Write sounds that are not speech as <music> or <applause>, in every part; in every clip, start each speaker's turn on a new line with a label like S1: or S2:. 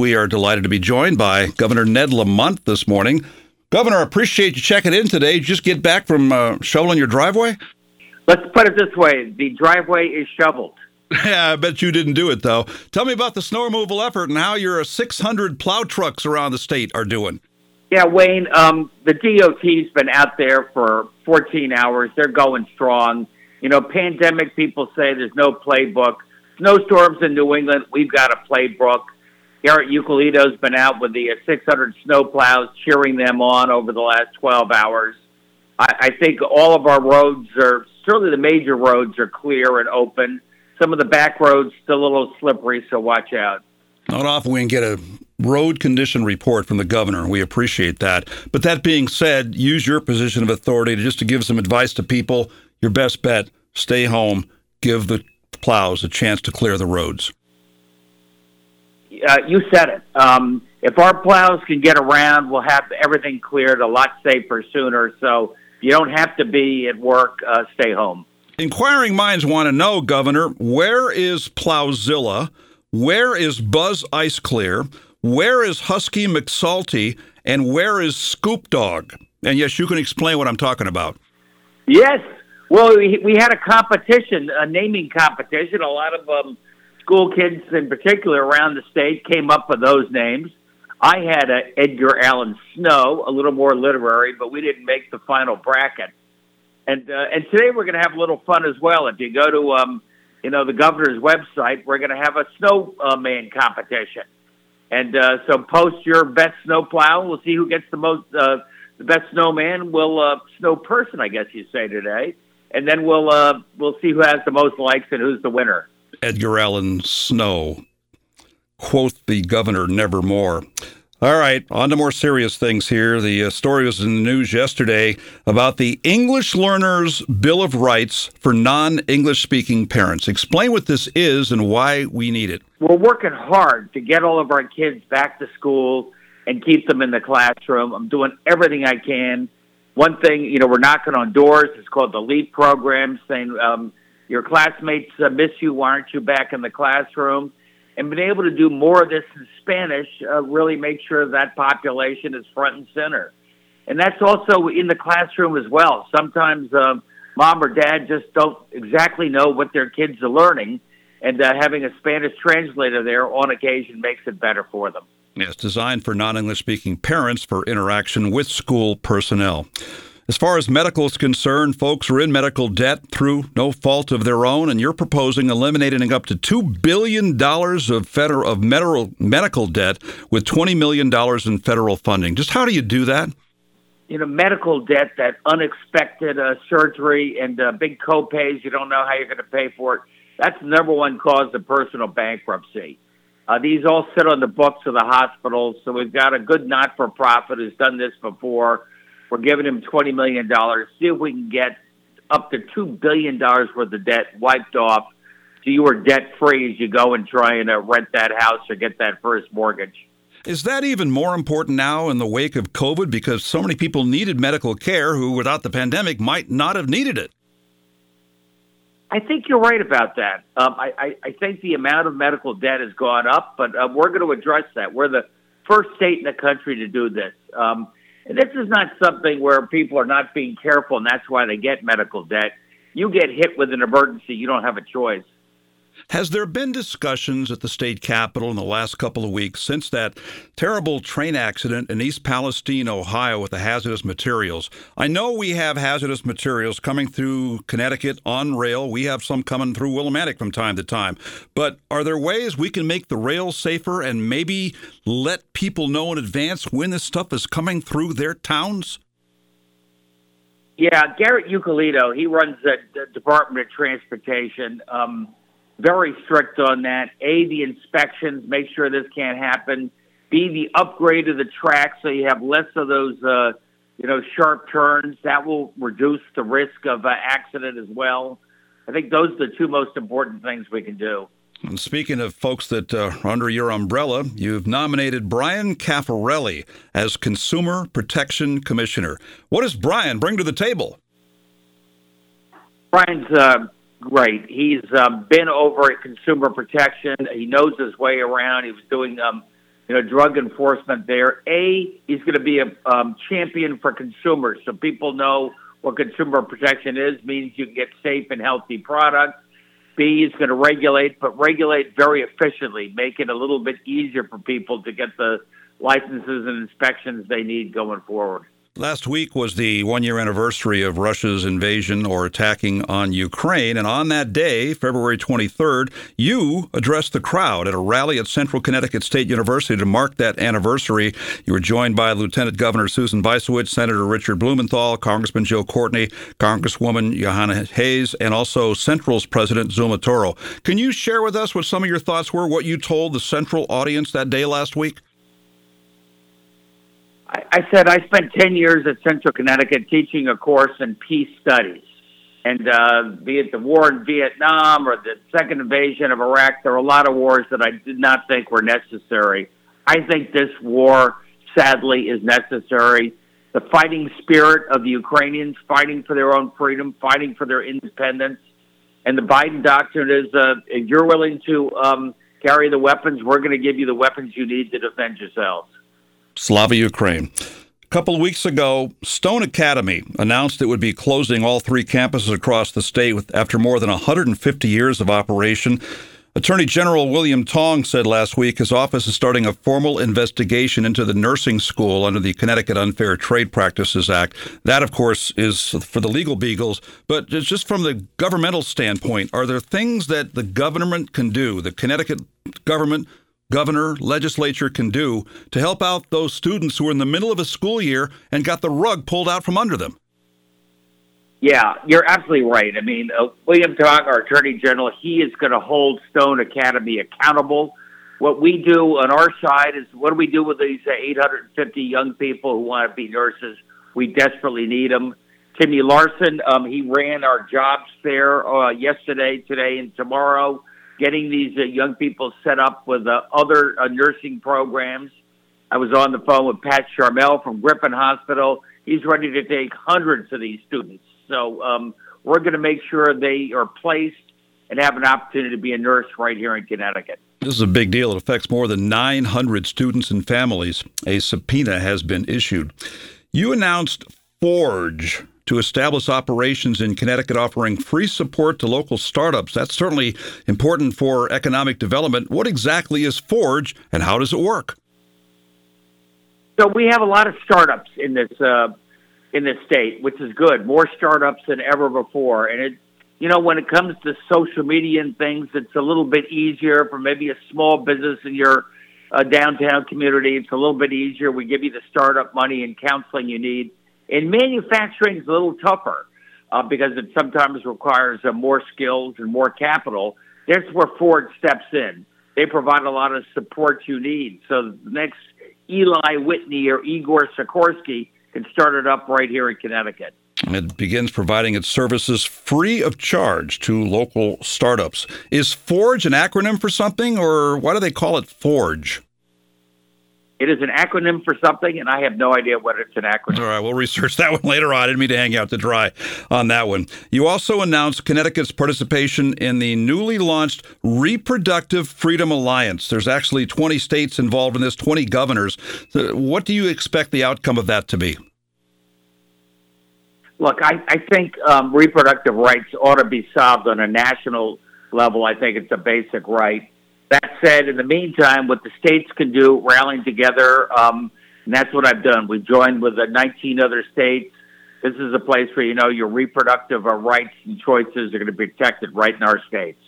S1: We are delighted to be joined by Governor Ned Lamont this morning. Governor, appreciate you checking in today. You just get back from uh, shoveling your driveway?
S2: Let's put it this way: the driveway is shoveled. <laughs>
S1: Yeah, I bet you didn't do it though. Tell me about the snow removal effort and how your 600 plow trucks around the state are doing.
S2: Yeah, Wayne, um, the DOT's been out there for 14 hours. They're going strong. You know, pandemic people say there's no playbook. Snowstorms in New England, we've got a playbook. Garrett Eucalitto's been out with the 600 snowplows, cheering them on over the last 12 hours. I, I think all of our roads are, certainly the major roads are clear and open. Some of the back roads still a little slippery, so watch out.
S1: Not often we can get a road condition report from the governor. We appreciate that. But that being said, use your position of authority to just to give some advice to people. Your best bet: stay home. Give the plows a chance to clear the roads.
S2: Uh, you said it. Um, if our plows can get around, we'll have everything cleared a lot safer sooner. So you don't have to be at work. Uh, stay home.
S1: Inquiring minds want to know, Governor, where is Plowzilla? Where is Buzz Ice Clear? Where is Husky McSalty? And where is Scoop Dog? And yes, you can explain what I'm talking about.
S2: Yes. Well, we, we had a competition, a naming competition. A lot of um, school kids, in particular, around the state came up with those names. I had a Edgar Allan Snow, a little more literary, but we didn't make the final bracket. And uh, and today we're going to have a little fun as well. If you go to um, you know the governor's website, we're going to have a snowman uh, competition. And uh, so post your best snow plow. We'll see who gets the most uh, the best snowman. Will uh, snow person, I guess you say today, and then we'll uh, we'll see who has the most likes and who's the winner.
S1: Edgar Allan Snow, quoth the governor nevermore. All right, on to more serious things here. The uh, story was in the news yesterday about the English Learners Bill of Rights for non English speaking parents. Explain what this is and why we need it.
S2: We're working hard to get all of our kids back to school and keep them in the classroom. I'm doing everything I can. One thing, you know, we're knocking on doors. It's called the LEAP program, saying um, your classmates uh, miss you. Why aren't you back in the classroom? and been able to do more of this in Spanish uh, really make sure that population is front and center. And that's also in the classroom as well. Sometimes um, mom or dad just don't exactly know what their kids are learning, and uh, having a Spanish translator there on occasion makes it better for them.
S1: Yes, designed for non English speaking parents for interaction with school personnel. As far as medical is concerned, folks are in medical debt through no fault of their own, and you're proposing eliminating up to $2 billion of, federal, of medical, medical debt with $20 million in federal funding. Just how do you do that?
S2: You know, medical debt, that unexpected uh, surgery and uh, big copays, you don't know how you're going to pay for it. That's the number one cause of personal bankruptcy. Uh, these all sit on the books of the hospitals, so we've got a good not for profit who's done this before we're giving him $20 million. See if we can get up to $2 billion worth of debt wiped off so you are debt free as you go and try and uh, rent that house or get that first mortgage.
S1: Is that even more important now in the wake of COVID because so many people needed medical care who, without the pandemic, might not have needed it?
S2: I think you're right about that. Um, I, I, I, think the amount of medical debt has gone up, but uh, we're going to address that. We're the first state in the country to do this. Um, this is not something where people are not being careful and that's why they get medical debt. You get hit with an emergency, you don't have a choice.
S1: Has there been discussions at the state capitol in the last couple of weeks since that terrible train accident in East Palestine, Ohio, with the hazardous materials? I know we have hazardous materials coming through Connecticut on rail. We have some coming through Willimantic from time to time. But are there ways we can make the rail safer and maybe let people know in advance when this stuff is coming through their towns?
S2: Yeah, Garrett Eucalitto, he runs the Department of Transportation. Um, very strict on that. A, the inspections, make sure this can't happen. B, the upgrade of the track so you have less of those, uh, you know, sharp turns. That will reduce the risk of uh, accident as well. I think those are the two most important things we can do.
S1: And speaking of folks that uh, are under your umbrella, you've nominated Bryan Cafferelli as Consumer Protection Commissioner. What does Bryan bring to the table?
S2: Bryan's uh, great. He's um, been over at Consumer Protection. He knows his way around. He was doing um, you know, drug enforcement there. A, he's going to be a um, champion for consumers, so people know what consumer protection is. Means you can get safe and healthy products. B, he's going to regulate, but regulate very efficiently, make it a little bit easier for people to get the licenses and inspections they need going forward.
S1: Last week was the one year anniversary of Russia's invasion or attacking on Ukraine. And on that day, February 23rd, you addressed the crowd at a rally at Central Connecticut State University to mark that anniversary. You were joined by Lieutenant Governor Susan Bysiewicz, Senator Richard Blumenthal, Congressman Joe Courtney, Congresswoman Jahana Hayes, and also Central's President Zulma Toro. Can you share with us what some of your thoughts were, what you told the Central audience that day last week?
S2: I, said I spent 10 years at Central Connecticut teaching a course in peace studies. And uh, be it the war in Vietnam or the second invasion of Iraq, there are a lot of wars that I did not think were necessary. I think this war, sadly, is necessary. The fighting spirit of the Ukrainians fighting for their own freedom, fighting for their independence. And the Biden doctrine is uh, if you're willing to um, carry the weapons, we're going to give you the weapons you need to defend yourselves.
S1: Slava Ukraine. A couple of weeks ago, Stone Academy announced it would be closing all three campuses across the state with, after more than 150 years of operation. Attorney General William Tong said last week his office is starting a formal investigation into the nursing school under the Connecticut Unfair Trade Practices Act. That, of course, is for the legal beagles. But just from the governmental standpoint, are there things that the government can do, the Connecticut government, governor, legislature can do to help out those students who are in the middle of a school year and got the rug pulled out from under them.
S2: Yeah, you're absolutely right. I mean, uh, William Tong, our Attorney General, he is going to hold Stone Academy accountable. What we do on our side is what do we do with these uh, 850 young people who want to be nurses? We desperately need them. Timmy Larson, um, he ran our jobs fair uh, yesterday, today, and tomorrow getting these uh, young people set up with uh, other uh, nursing programs. I was on the phone with Pat Charmel from Griffin Hospital. He's ready to take hundreds of these students. So um, we're going to make sure they are placed and have an opportunity to be a nurse right here in Connecticut.
S1: This is a big deal. It affects more than 900 students and families. A subpoena has been issued. You announced Forge to establish operations in Connecticut offering free support to local startups. That's certainly important for economic development. What exactly is Forge and how does it work?
S2: So we have a lot of startups in this uh, in this state, which is good. More startups than ever before, and it you know, when it comes to social media and things, it's a little bit easier for maybe a small business in your uh, downtown community. It's a little bit easier. We give you the startup money and counseling you need. In manufacturing, it's a little tougher uh, because it sometimes requires uh, more skills and more capital. That's where Forge steps in. They provide a lot of support you need. So the next Eli Whitney or Igor Sikorsky can start it up right here in Connecticut.
S1: It begins providing its services free of charge to local startups. Is Forge an acronym for something, or why do they call it Forge?
S2: It is an acronym for something, and I have no idea what it's an acronym.
S1: All right, we'll research that <laughs> one later on. I didn't mean to hang out to dry on that one. You also announced Connecticut's participation in the newly launched Reproductive Freedom Alliance. There's actually 20 states involved in this, 20 governors. What do you expect the outcome of that to be?
S2: Look, I, I think um, reproductive rights ought to be solved on a national level. I think it's a basic right. That said, in the meantime, what the states can do, rallying together, um, and that's what I've done. We've joined with the 19 other states. This is a place where you know your reproductive uh, rights and choices are going to be protected right in our states.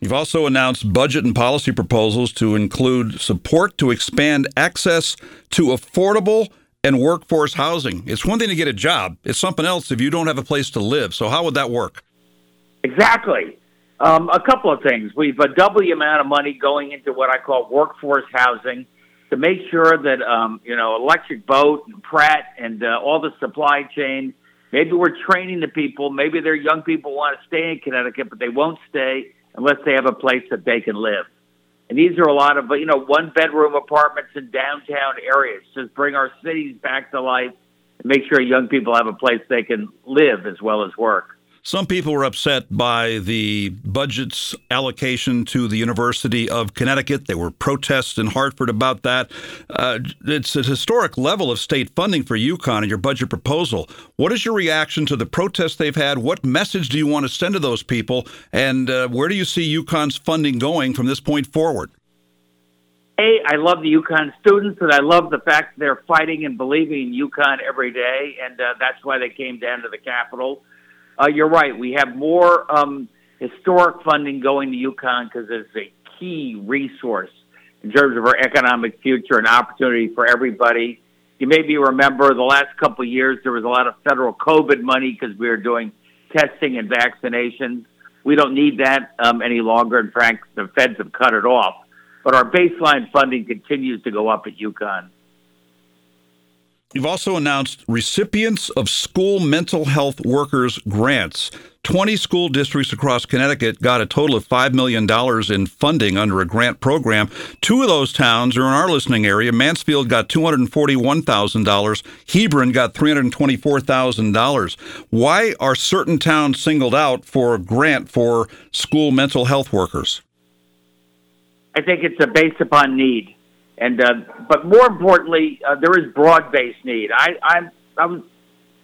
S1: You've also announced budget and policy proposals to include support to expand access to affordable and workforce housing. It's one thing to get a job, it's something else if you don't have a place to live. So, how would that work?
S2: Exactly. Um, a couple of things. We've uh, doubled the amount of money going into what I call workforce housing to make sure that um, you know Electric Boat and Pratt and uh, all the supply chain. Maybe we're training the people. Maybe their young people want to stay in Connecticut, but they won't stay unless they have a place that they can live. And these are a lot of you know one bedroom apartments in downtown areas. Just bring our cities back to life and make sure young people have a place they can live as well as work.
S1: Some people were upset by the budget's allocation to the University of Connecticut. There were protests in Hartford about that. Uh, it's a historic level of state funding for UConn in your budget proposal. What is your reaction to the protests they've had? What message do you want to send to those people? And uh, where do you see UConn's funding going from this point forward?
S2: A, I love the UConn students, and I love the fact they're fighting and believing in UConn every day, and uh, that's why they came down to the Capitol uh, you're right. We have more um, historic funding going to UConn because it's a key resource in terms of our economic future and opportunity for everybody. You maybe remember the last couple of years there was a lot of federal COVID money because we were doing testing and vaccinations. We don't need that um, any longer. In fact, the feds have cut it off. But our baseline funding continues to go up at UConn.
S1: You've also announced recipients of school mental health workers grants. 20 school districts across Connecticut got a total of $5 million in funding under a grant program. Two of those towns are in our listening area. Mansfield got $241,000. Hebron got $324,000. Why are certain towns singled out for a grant for school mental health workers?
S2: I think it's based upon need. And uh, but more importantly, uh, there is broad-based need. I I I was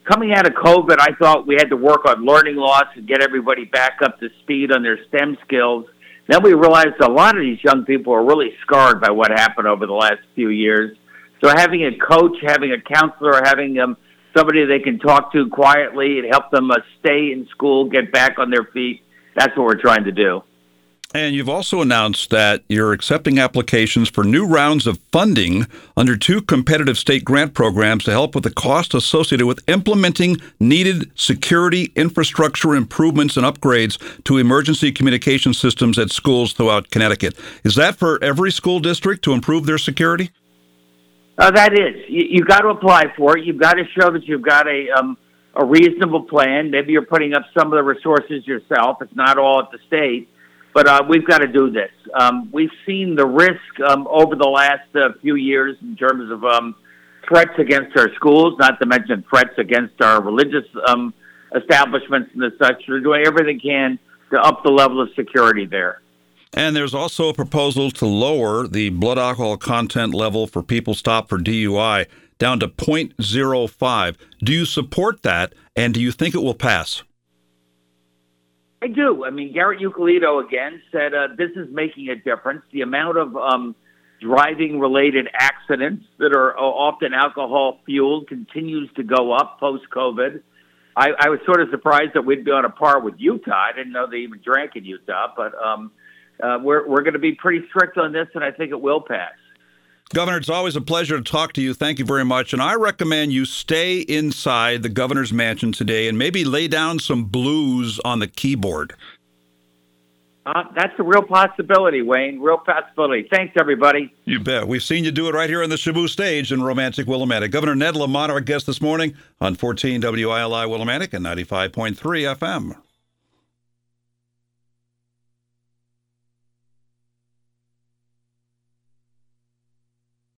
S2: coming out of COVID. I thought we had to work on learning loss and get everybody back up to speed on their STEM skills. Then we realized a lot of these young people are really scarred by what happened over the last few years. So having a coach, having a counselor, having um, somebody they can talk to quietly and help them uh, stay in school, get back on their feet. That's what we're trying to do.
S1: And you've also announced that you're accepting applications for new rounds of funding under two competitive state grant programs to help with the cost associated with implementing needed security infrastructure improvements and upgrades to emergency communication systems at schools throughout Connecticut. Is that for every school district to improve their security?
S2: Uh, that is. You, you've got to apply for it. You've got to show that you've got a um, a reasonable plan. Maybe you're putting up some of the resources yourself. It's not all at the state but uh, we've got to do this. Um, we've seen the risk um, over the last uh, few years in terms of um, threats against our schools, not to mention threats against our religious um, establishments and such. We're doing everything can to up the level of security there.
S1: And there's also a proposal to lower the blood alcohol content level for people stopped for DUI down to 0.05. Do you support that, and do you think it will pass?
S2: I do. I mean, Garrett Eucalitto again said uh, this is making a difference. The amount of um, driving related accidents that are uh, often alcohol fueled continues to go up post COVID. I, I was sort of surprised that we'd be on a par with Utah. I didn't know they even drank in Utah, but um, uh, we're we're going to be pretty strict on this, and I think it will pass.
S1: Governor, it's always a pleasure to talk to you. Thank you very much. And I recommend you stay inside the governor's mansion today and maybe lay down some blues on the keyboard.
S2: Uh, that's a real possibility, Wayne. Real possibility. Thanks, everybody.
S1: You bet. We've seen you do it right here on the Shaboo stage in romantic Willimantic. Governor Ned Lamont, our guest this morning on 14 WILI Willimantic and 95.3 FM.